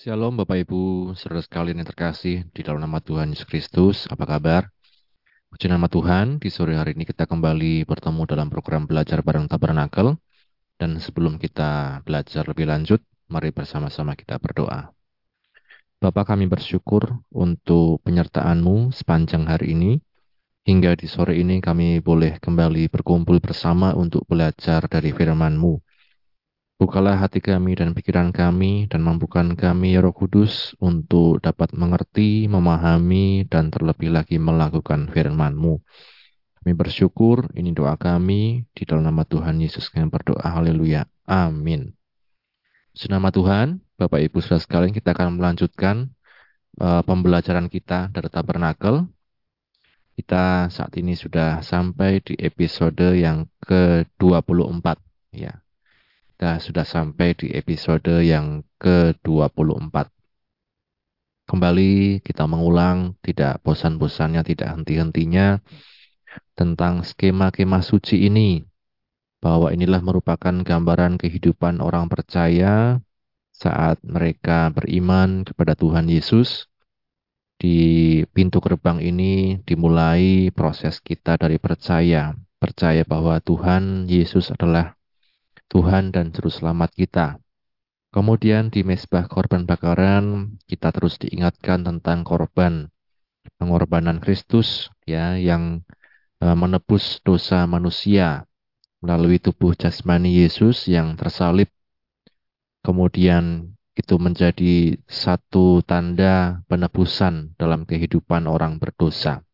Shalom Bapak Ibu, saudara sekalian yang terkasih di dalam nama Tuhan Yesus Kristus, apa kabar? Puji nama Tuhan, di sore hari ini kita kembali bertemu dalam program belajar bareng Tabernakel. Dan sebelum kita belajar lebih lanjut, mari bersama-sama kita berdoa. Bapak kami bersyukur untuk penyertaan-Mu sepanjang hari ini. Hingga di sore ini kami boleh kembali berkumpul bersama untuk belajar dari firman-Mu. Bukalah hati kami dan pikiran kami dan mampukan kami ya Roh Kudus untuk dapat mengerti, memahami, dan terlebih lagi melakukan firman-Mu. Kami bersyukur, ini doa kami, di dalam nama Tuhan Yesus kami berdoa, haleluya, amin. Senama Tuhan, Bapak Ibu saudara sekalian, kita akan melanjutkan uh, pembelajaran kita dari tabernakel. Kita saat ini sudah sampai di episode yang ke-24, ya kita sudah sampai di episode yang ke-24. Kembali kita mengulang, tidak bosan-bosannya, tidak henti-hentinya, tentang skema-skema suci ini, bahwa inilah merupakan gambaran kehidupan orang percaya saat mereka beriman kepada Tuhan Yesus. Di pintu gerbang ini dimulai proses kita dari percaya, percaya bahwa Tuhan Yesus adalah Tuhan dan Juru Selamat kita. Kemudian di mesbah korban bakaran kita terus diingatkan tentang korban pengorbanan Kristus ya yang e, menebus dosa manusia melalui tubuh jasmani Yesus yang tersalib. Kemudian itu menjadi satu tanda penebusan dalam kehidupan orang berdosa.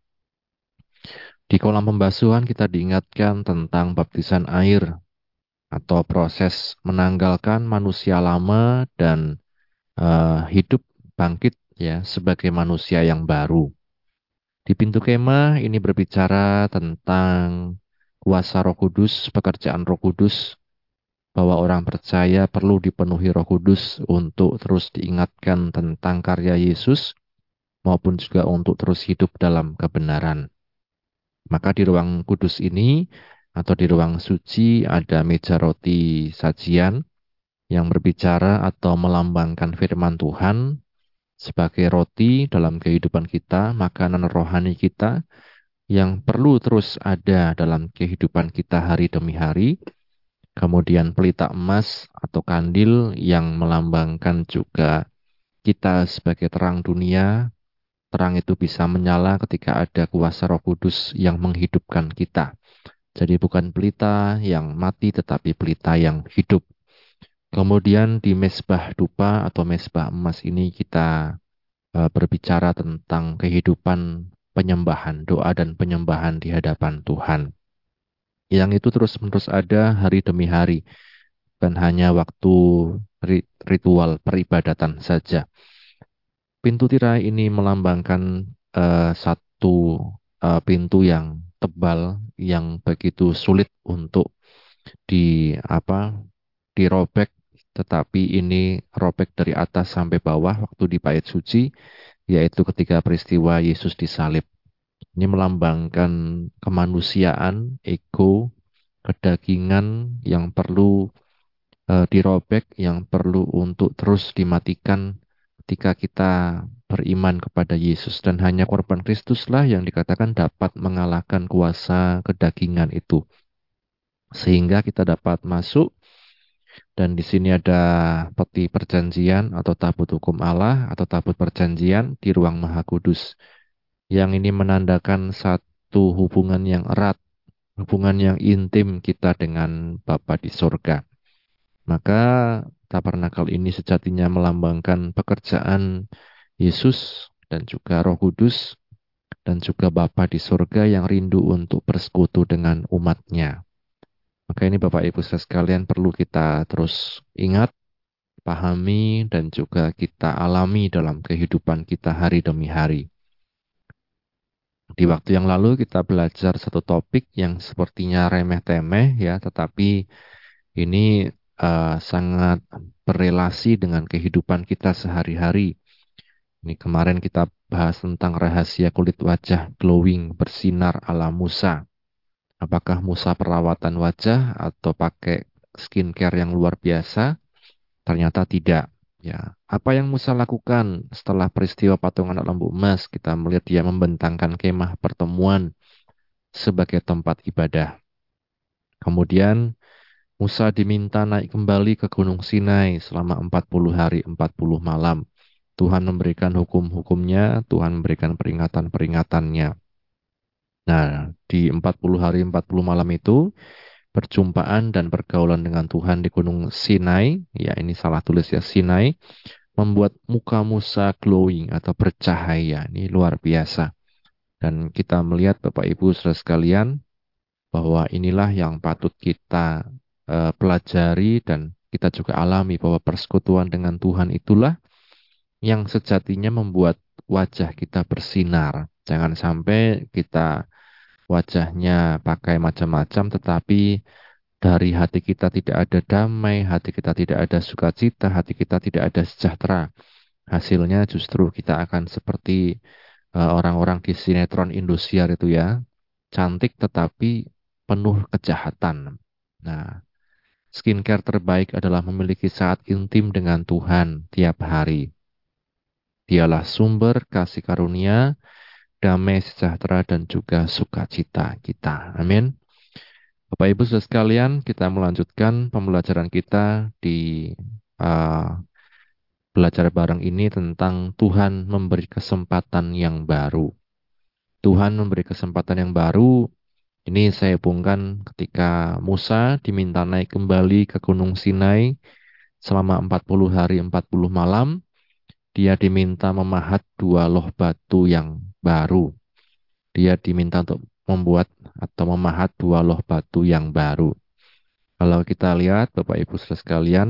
Di kolam pembasuhan kita diingatkan tentang baptisan air atau proses menanggalkan manusia lama dan uh, hidup bangkit ya sebagai manusia yang baru. Di pintu kemah ini berbicara tentang kuasa Roh Kudus, pekerjaan Roh Kudus, bahwa orang percaya perlu dipenuhi Roh Kudus untuk terus diingatkan tentang karya Yesus maupun juga untuk terus hidup dalam kebenaran. Maka di ruang kudus ini atau di ruang suci ada meja roti sajian yang berbicara atau melambangkan firman Tuhan sebagai roti dalam kehidupan kita, makanan rohani kita yang perlu terus ada dalam kehidupan kita hari demi hari. Kemudian pelita emas atau kandil yang melambangkan juga kita sebagai terang dunia. Terang itu bisa menyala ketika ada kuasa roh kudus yang menghidupkan kita. Jadi bukan pelita yang mati tetapi pelita yang hidup. Kemudian di mesbah dupa atau mesbah emas ini kita uh, berbicara tentang kehidupan penyembahan, doa dan penyembahan di hadapan Tuhan. Yang itu terus-menerus ada hari demi hari. Bukan hanya waktu ritual peribadatan saja. Pintu tirai ini melambangkan uh, satu uh, pintu yang tebal yang begitu sulit untuk di apa dirobek tetapi ini robek dari atas sampai bawah waktu di bait suci yaitu ketika peristiwa Yesus disalib. Ini melambangkan kemanusiaan, ego, kedagingan yang perlu uh, dirobek, yang perlu untuk terus dimatikan ketika kita beriman kepada Yesus dan hanya korban Kristuslah yang dikatakan dapat mengalahkan kuasa kedagingan itu. Sehingga kita dapat masuk dan di sini ada peti perjanjian atau tabut hukum Allah atau tabut perjanjian di ruang Maha Kudus. Yang ini menandakan satu hubungan yang erat, hubungan yang intim kita dengan Bapa di sorga. Maka tabernakel ini sejatinya melambangkan pekerjaan Yesus dan juga Roh Kudus dan juga Bapa di surga yang rindu untuk bersekutu dengan umatnya. Maka ini Bapak Ibu sekalian perlu kita terus ingat, pahami, dan juga kita alami dalam kehidupan kita hari demi hari. Di waktu yang lalu kita belajar satu topik yang sepertinya remeh-temeh ya, tetapi ini uh, sangat berelasi dengan kehidupan kita sehari-hari ini kemarin kita bahas tentang rahasia kulit wajah glowing bersinar ala Musa. Apakah Musa perawatan wajah atau pakai skincare yang luar biasa? Ternyata tidak. Ya, apa yang Musa lakukan setelah peristiwa patung anak lembu emas? Kita melihat dia membentangkan kemah pertemuan sebagai tempat ibadah. Kemudian Musa diminta naik kembali ke Gunung Sinai selama 40 hari 40 malam. Tuhan memberikan hukum-hukumnya, Tuhan memberikan peringatan-peringatannya. Nah, di 40 hari 40 malam itu, perjumpaan dan pergaulan dengan Tuhan di Gunung Sinai, ya ini salah tulis ya Sinai, membuat muka Musa glowing atau bercahaya. Ini luar biasa. Dan kita melihat Bapak Ibu saudara sekalian, bahwa inilah yang patut kita uh, pelajari dan kita juga alami bahwa persekutuan dengan Tuhan itulah yang sejatinya membuat wajah kita bersinar. Jangan sampai kita wajahnya pakai macam-macam tetapi dari hati kita tidak ada damai, hati kita tidak ada sukacita, hati kita tidak ada sejahtera. Hasilnya justru kita akan seperti eh, orang-orang di sinetron Indosiar itu ya, cantik tetapi penuh kejahatan. Nah, skincare terbaik adalah memiliki saat intim dengan Tuhan tiap hari. Dialah sumber kasih karunia, damai sejahtera, dan juga sukacita kita. Amin. Bapak Ibu saudara sekalian, kita melanjutkan pembelajaran kita di uh, belajar bareng ini tentang Tuhan memberi kesempatan yang baru. Tuhan memberi kesempatan yang baru ini saya hubungkan ketika Musa diminta naik kembali ke Gunung Sinai selama 40 hari 40 malam. Dia diminta memahat dua loh batu yang baru. Dia diminta untuk membuat atau memahat dua loh batu yang baru. Kalau kita lihat Bapak Ibu saudara sekalian,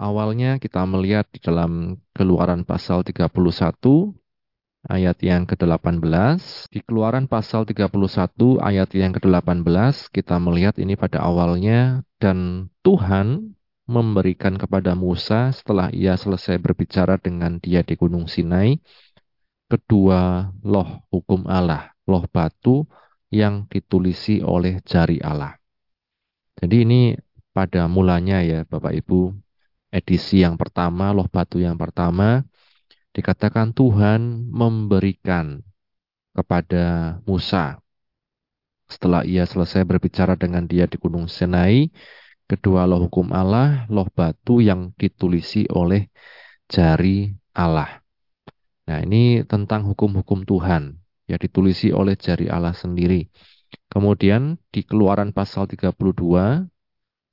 awalnya kita melihat di dalam keluaran pasal 31 ayat yang ke-18. Di keluaran pasal 31 ayat yang ke-18 kita melihat ini pada awalnya dan Tuhan memberikan kepada Musa setelah ia selesai berbicara dengan dia di Gunung Sinai kedua loh hukum Allah, loh batu yang ditulisi oleh jari Allah. Jadi ini pada mulanya ya Bapak Ibu, edisi yang pertama, loh batu yang pertama dikatakan Tuhan memberikan kepada Musa setelah ia selesai berbicara dengan dia di Gunung Sinai, kedua loh hukum Allah, loh batu yang ditulisi oleh jari Allah. Nah ini tentang hukum-hukum Tuhan yang ditulisi oleh jari Allah sendiri. Kemudian di keluaran pasal 32,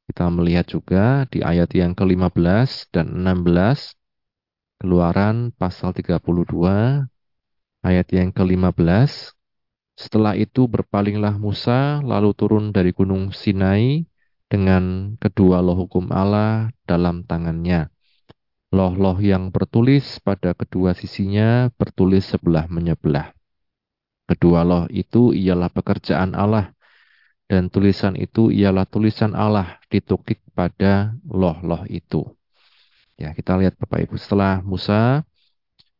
kita melihat juga di ayat yang ke-15 dan 16, Keluaran pasal 32 ayat yang ke-15. Setelah itu berpalinglah Musa lalu turun dari gunung Sinai dengan kedua loh hukum Allah dalam tangannya. Loh-loh yang bertulis pada kedua sisinya bertulis sebelah menyebelah. Kedua loh itu ialah pekerjaan Allah dan tulisan itu ialah tulisan Allah ditukik pada loh-loh itu. Ya, kita lihat Bapak Ibu setelah Musa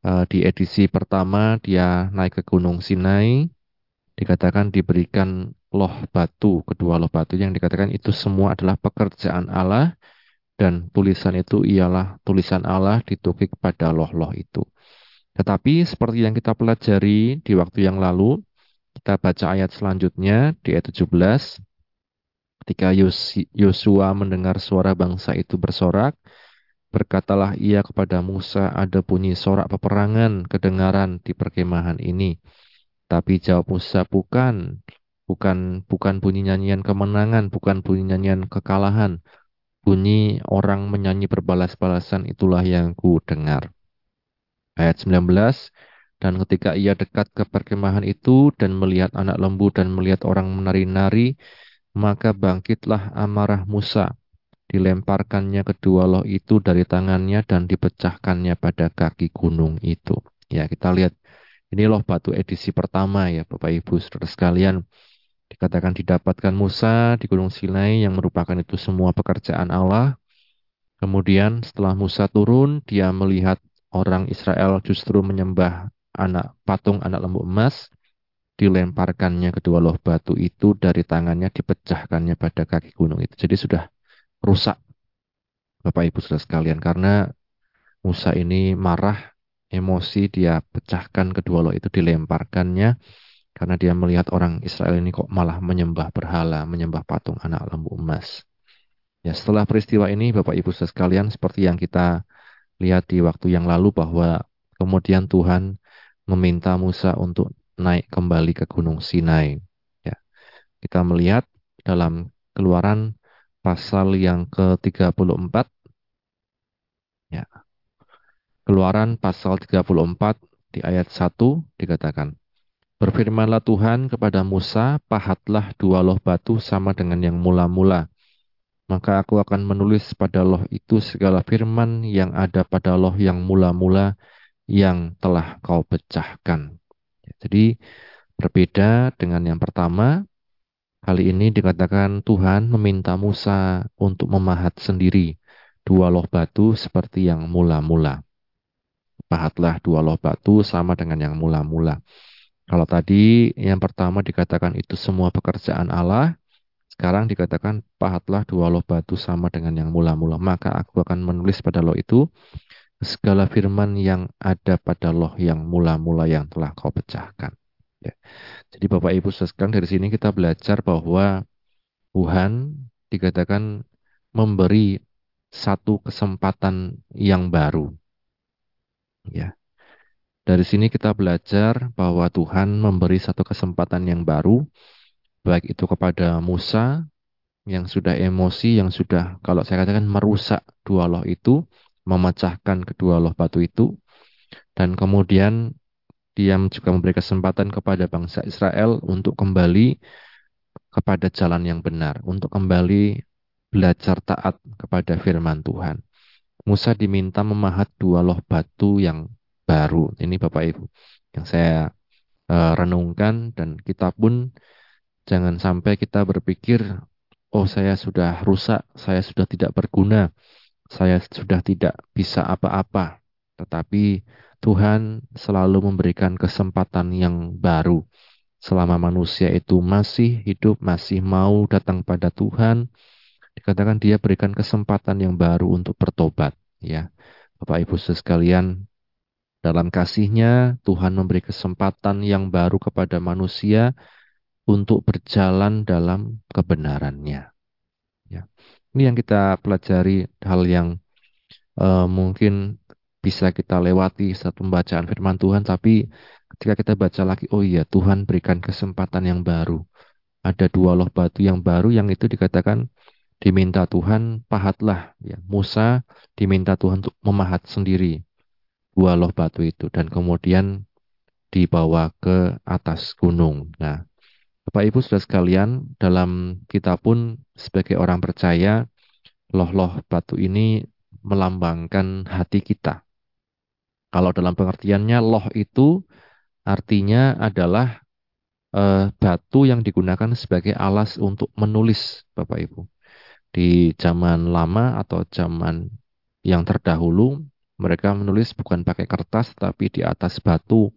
uh, di edisi pertama dia naik ke Gunung Sinai dikatakan diberikan loh batu, kedua loh batu yang dikatakan itu semua adalah pekerjaan Allah dan tulisan itu ialah tulisan Allah ditukik pada loh-loh itu. Tetapi seperti yang kita pelajari di waktu yang lalu, kita baca ayat selanjutnya di ayat 17. Ketika Yosua mendengar suara bangsa itu bersorak, Berkatalah ia kepada Musa, ada bunyi sorak peperangan kedengaran di perkemahan ini. Tapi jawab Musa, bukan, bukan, bukan bunyi nyanyian kemenangan, bukan bunyi nyanyian kekalahan. Bunyi orang menyanyi berbalas-balasan itulah yang ku dengar. Ayat 19, dan ketika ia dekat ke perkemahan itu dan melihat anak lembu dan melihat orang menari-nari, maka bangkitlah amarah Musa dilemparkannya kedua loh itu dari tangannya dan dipecahkannya pada kaki gunung itu. Ya, kita lihat ini loh batu edisi pertama ya Bapak Ibu Saudara sekalian. Dikatakan didapatkan Musa di Gunung Sinai yang merupakan itu semua pekerjaan Allah. Kemudian setelah Musa turun, dia melihat orang Israel justru menyembah anak patung anak lembu emas dilemparkannya kedua loh batu itu dari tangannya dipecahkannya pada kaki gunung itu. Jadi sudah rusak Bapak Ibu Saudara sekalian karena Musa ini marah, emosi, dia pecahkan kedua loh itu, dilemparkannya karena dia melihat orang Israel ini kok malah menyembah berhala, menyembah patung anak lembu emas. Ya, setelah peristiwa ini Bapak Ibu sekalian seperti yang kita lihat di waktu yang lalu bahwa kemudian Tuhan meminta Musa untuk naik kembali ke Gunung Sinai. Ya. Kita melihat dalam keluaran pasal yang ke-34 ya. Keluaran pasal 34 di ayat 1 dikatakan Berfirmanlah Tuhan kepada Musa, pahatlah dua loh batu sama dengan yang mula-mula. Maka aku akan menulis pada loh itu segala firman yang ada pada loh yang mula-mula yang telah kau pecahkan. Jadi berbeda dengan yang pertama, kali ini dikatakan Tuhan meminta Musa untuk memahat sendiri dua loh batu seperti yang mula-mula. Pahatlah dua loh batu sama dengan yang mula-mula. Kalau tadi yang pertama dikatakan itu semua pekerjaan Allah, sekarang dikatakan pahatlah dua loh batu sama dengan yang mula-mula. Maka aku akan menulis pada loh itu segala firman yang ada pada loh yang mula-mula yang telah kau pecahkan. Ya. Jadi Bapak Ibu sekalian dari sini kita belajar bahwa Tuhan dikatakan memberi satu kesempatan yang baru. Ya. Dari sini kita belajar bahwa Tuhan memberi satu kesempatan yang baru, baik itu kepada Musa yang sudah emosi, yang sudah kalau saya katakan merusak dua loh itu, memecahkan kedua loh batu itu, dan kemudian dia juga memberi kesempatan kepada bangsa Israel untuk kembali kepada jalan yang benar, untuk kembali belajar taat kepada firman Tuhan. Musa diminta memahat dua loh batu yang baru. Ini Bapak Ibu yang saya uh, renungkan dan kita pun jangan sampai kita berpikir oh saya sudah rusak, saya sudah tidak berguna, saya sudah tidak bisa apa-apa. Tetapi Tuhan selalu memberikan kesempatan yang baru. Selama manusia itu masih hidup, masih mau datang pada Tuhan, dikatakan dia berikan kesempatan yang baru untuk bertobat. Ya, Bapak Ibu sekalian, dalam kasihnya, Tuhan memberi kesempatan yang baru kepada manusia untuk berjalan dalam kebenarannya. Ya. Ini yang kita pelajari hal yang uh, mungkin bisa kita lewati saat pembacaan firman Tuhan, tapi ketika kita baca lagi, oh iya Tuhan berikan kesempatan yang baru. Ada dua loh batu yang baru yang itu dikatakan diminta Tuhan pahatlah. Ya. Musa diminta Tuhan untuk memahat sendiri dua loh batu itu dan kemudian dibawa ke atas gunung. Nah, Bapak Ibu sudah sekalian, dalam kita pun sebagai orang percaya, loh-loh batu ini melambangkan hati kita. Kalau dalam pengertiannya loh itu artinya adalah e, batu yang digunakan sebagai alas untuk menulis, Bapak Ibu. Di zaman lama atau zaman yang terdahulu, mereka menulis bukan pakai kertas tapi di atas batu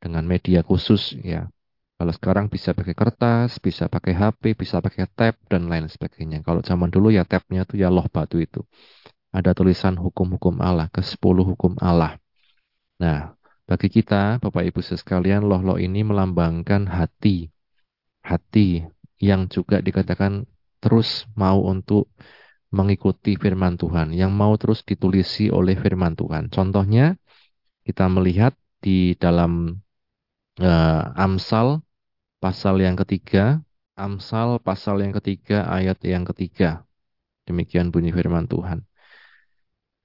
dengan media khusus ya. Kalau sekarang bisa pakai kertas, bisa pakai HP, bisa pakai tab dan lain sebagainya. Kalau zaman dulu ya tabnya itu ya loh batu itu. Ada tulisan hukum-hukum Allah, ke sepuluh hukum Allah. Nah, bagi kita, Bapak Ibu sekalian, loh-loh ini melambangkan hati. Hati yang juga dikatakan terus mau untuk mengikuti firman Tuhan, yang mau terus ditulisi oleh firman Tuhan. Contohnya, kita melihat di dalam uh, Amsal pasal yang ketiga, Amsal pasal yang ketiga, ayat yang ketiga. Demikian bunyi firman Tuhan.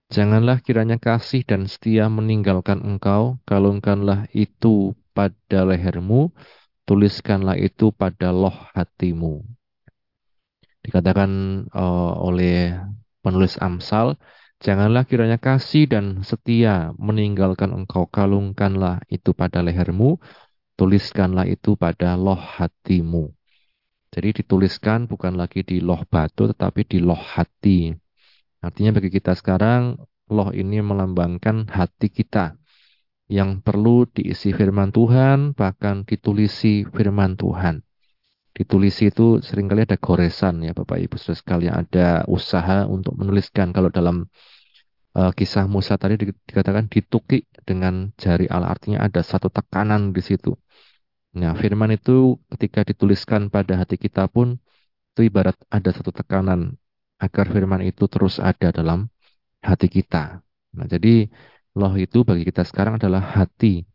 Janganlah kiranya kasih dan setia meninggalkan engkau, kalungkanlah itu pada lehermu, tuliskanlah itu pada loh hatimu dikatakan uh, oleh penulis Amsal, janganlah kiranya kasih dan setia meninggalkan engkau kalungkanlah itu pada lehermu, tuliskanlah itu pada loh hatimu. Jadi dituliskan bukan lagi di loh batu tetapi di loh hati. Artinya bagi kita sekarang loh ini melambangkan hati kita yang perlu diisi firman Tuhan bahkan ditulisi firman Tuhan ditulis itu sering kali ada goresan ya Bapak Ibu Saudara sekalian ada usaha untuk menuliskan kalau dalam uh, kisah Musa tadi dikatakan ditukik dengan jari Allah artinya ada satu tekanan di situ. Nah, firman itu ketika dituliskan pada hati kita pun itu ibarat ada satu tekanan agar firman itu terus ada dalam hati kita. Nah, jadi loh itu bagi kita sekarang adalah hati.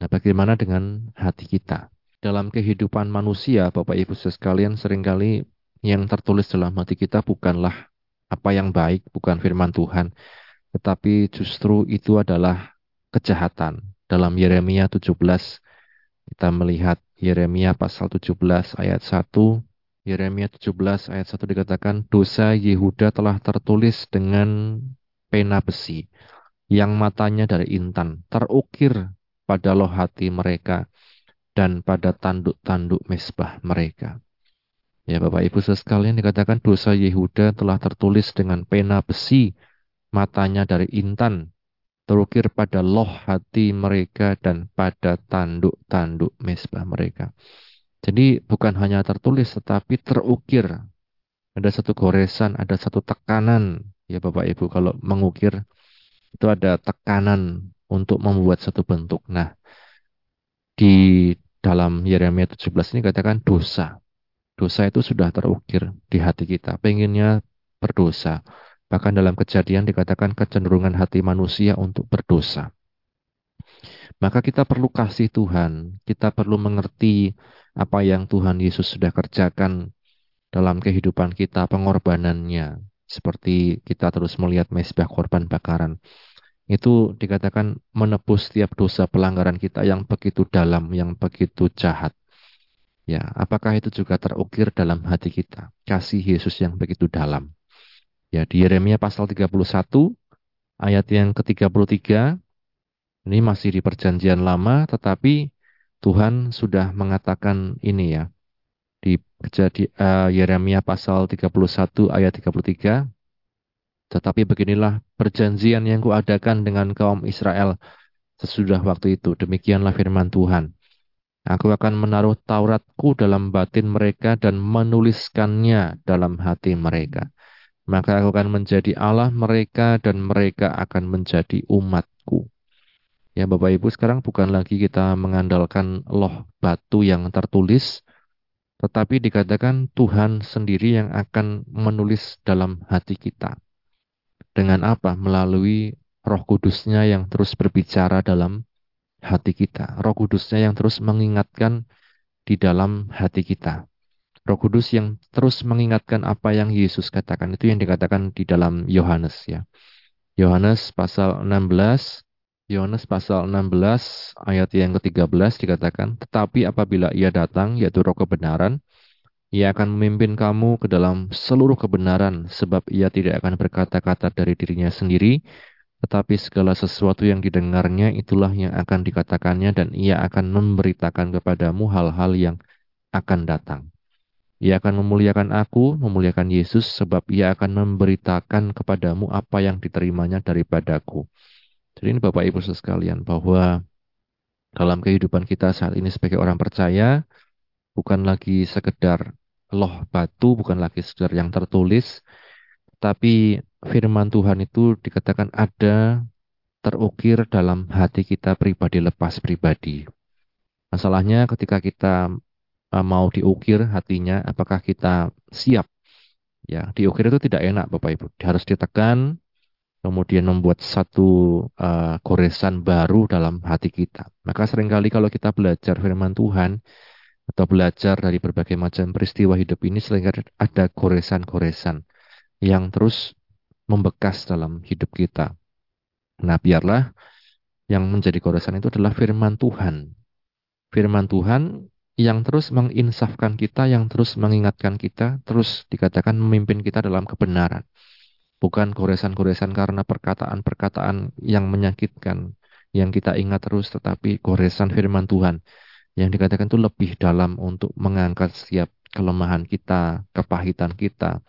Nah, bagaimana dengan hati kita? Dalam kehidupan manusia, Bapak Ibu sekalian, sering kali yang tertulis dalam hati kita bukanlah apa yang baik, bukan firman Tuhan, tetapi justru itu adalah kejahatan. Dalam Yeremia 17 kita melihat Yeremia pasal 17 ayat 1. Yeremia 17 ayat 1 dikatakan dosa Yehuda telah tertulis dengan pena besi yang matanya dari intan terukir pada loh hati mereka dan pada tanduk-tanduk mesbah mereka. Ya Bapak Ibu sekalian dikatakan dosa Yehuda telah tertulis dengan pena besi matanya dari intan terukir pada loh hati mereka dan pada tanduk-tanduk mesbah mereka. Jadi bukan hanya tertulis tetapi terukir. Ada satu goresan, ada satu tekanan ya Bapak Ibu kalau mengukir itu ada tekanan untuk membuat satu bentuk. Nah, di dalam Yeremia 17 ini katakan dosa. Dosa itu sudah terukir di hati kita. Pengennya berdosa. Bahkan dalam kejadian dikatakan kecenderungan hati manusia untuk berdosa. Maka kita perlu kasih Tuhan, kita perlu mengerti apa yang Tuhan Yesus sudah kerjakan dalam kehidupan kita, pengorbanannya. Seperti kita terus melihat mesbah korban bakaran. Itu dikatakan menebus setiap dosa pelanggaran kita yang begitu dalam, yang begitu jahat. Ya, apakah itu juga terukir dalam hati kita? Kasih Yesus yang begitu dalam. Ya, di Yeremia pasal 31 ayat yang ke-33 ini masih di perjanjian lama tetapi Tuhan sudah mengatakan ini ya. Di uh, Yeremia pasal 31 ayat 33 tetapi beginilah perjanjian yang kuadakan dengan kaum Israel sesudah waktu itu. Demikianlah firman Tuhan. Aku akan menaruh Tauratku dalam batin mereka dan menuliskannya dalam hati mereka maka aku akan menjadi Allah mereka dan mereka akan menjadi umatku. Ya Bapak Ibu sekarang bukan lagi kita mengandalkan loh batu yang tertulis, tetapi dikatakan Tuhan sendiri yang akan menulis dalam hati kita. Dengan apa? Melalui roh kudusnya yang terus berbicara dalam hati kita. Roh kudusnya yang terus mengingatkan di dalam hati kita. Roh Kudus yang terus mengingatkan apa yang Yesus katakan itu yang dikatakan di dalam Yohanes ya. Yohanes pasal 16 Yohanes pasal 16 ayat yang ke-13 dikatakan, "Tetapi apabila Ia datang, yaitu Roh kebenaran, Ia akan memimpin kamu ke dalam seluruh kebenaran, sebab Ia tidak akan berkata-kata dari dirinya sendiri, tetapi segala sesuatu yang didengarnya itulah yang akan dikatakannya dan Ia akan memberitakan kepadamu hal-hal yang akan datang." Ia akan memuliakan aku, memuliakan Yesus, sebab ia akan memberitakan kepadamu apa yang diterimanya daripadaku. Jadi ini Bapak Ibu sekalian, bahwa dalam kehidupan kita saat ini sebagai orang percaya, bukan lagi sekedar loh batu, bukan lagi sekedar yang tertulis, tapi firman Tuhan itu dikatakan ada terukir dalam hati kita pribadi lepas pribadi. Masalahnya ketika kita uh, mau diukir hatinya, apakah kita siap? Ya, diukir itu tidak enak, Bapak Ibu. Harus ditekan, kemudian membuat satu uh, goresan baru dalam hati kita. Maka sering kali kalau kita belajar firman Tuhan atau belajar dari berbagai macam peristiwa hidup ini, sering kali ada goresan-goresan yang terus membekas dalam hidup kita. Nah, biarlah yang menjadi goresan itu adalah firman Tuhan. Firman Tuhan yang terus menginsafkan kita, yang terus mengingatkan kita, terus dikatakan memimpin kita dalam kebenaran. Bukan goresan-goresan karena perkataan-perkataan yang menyakitkan, yang kita ingat terus, tetapi goresan firman Tuhan yang dikatakan itu lebih dalam untuk mengangkat setiap kelemahan kita, kepahitan kita,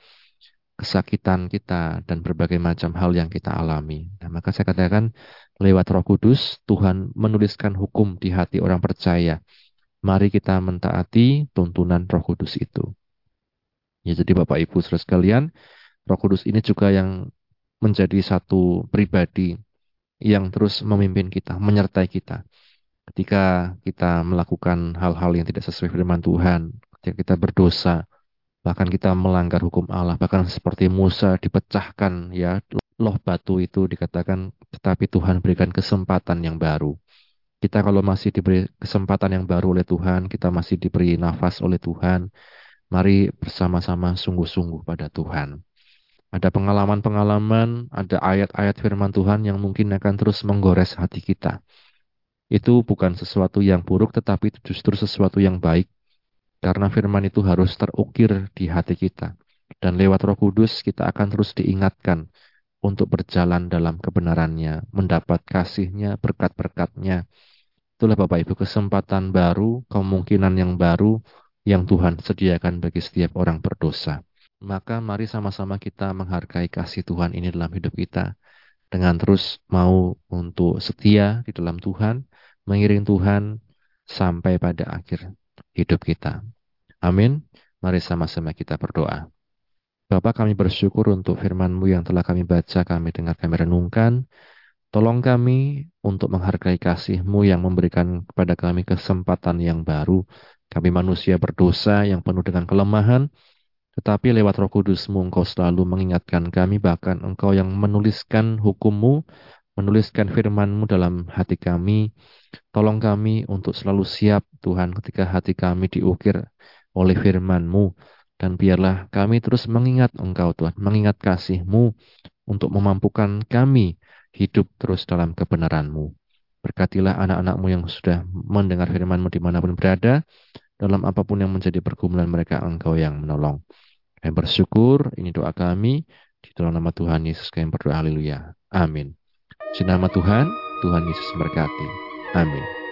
kesakitan kita, dan berbagai macam hal yang kita alami. Nah, maka saya katakan lewat roh kudus, Tuhan menuliskan hukum di hati orang percaya Mari kita mentaati tuntunan Roh Kudus itu. Ya, jadi Bapak Ibu Saudara sekalian, Roh Kudus ini juga yang menjadi satu pribadi yang terus memimpin kita, menyertai kita. Ketika kita melakukan hal-hal yang tidak sesuai firman Tuhan, ketika kita berdosa, bahkan kita melanggar hukum Allah, bahkan seperti Musa dipecahkan ya loh batu itu dikatakan tetapi Tuhan berikan kesempatan yang baru. Kita kalau masih diberi kesempatan yang baru oleh Tuhan, kita masih diberi nafas oleh Tuhan, mari bersama-sama sungguh-sungguh pada Tuhan. Ada pengalaman-pengalaman, ada ayat-ayat firman Tuhan yang mungkin akan terus menggores hati kita. Itu bukan sesuatu yang buruk, tetapi itu justru sesuatu yang baik. Karena firman itu harus terukir di hati kita. Dan lewat roh kudus kita akan terus diingatkan untuk berjalan dalam kebenarannya, mendapat kasihnya, berkat-berkatnya. Itulah Bapak Ibu kesempatan baru, kemungkinan yang baru yang Tuhan sediakan bagi setiap orang berdosa. Maka mari sama-sama kita menghargai kasih Tuhan ini dalam hidup kita. Dengan terus mau untuk setia di dalam Tuhan, mengiring Tuhan sampai pada akhir hidup kita. Amin. Mari sama-sama kita berdoa. Bapak kami bersyukur untuk firman-Mu yang telah kami baca, kami dengar, kami renungkan. Tolong kami untuk menghargai kasih-Mu yang memberikan kepada kami kesempatan yang baru. Kami manusia berdosa yang penuh dengan kelemahan, tetapi lewat roh kudusmu engkau selalu mengingatkan kami bahkan engkau yang menuliskan hukummu, menuliskan firmanmu dalam hati kami. Tolong kami untuk selalu siap Tuhan ketika hati kami diukir oleh firmanmu. Dan biarlah kami terus mengingat engkau Tuhan, mengingat kasihmu untuk memampukan kami hidup terus dalam kebenaranmu. Berkatilah anak-anakmu yang sudah mendengar firmanmu di mana pun berada, dalam apa pun yang menjadi pergumulan mereka engkau yang menolong. Kami bersyukur, ini doa kami, di dalam nama Tuhan Yesus kami berdoa, haleluya. Amin. Di nama Tuhan, Tuhan Yesus berkati. Amin.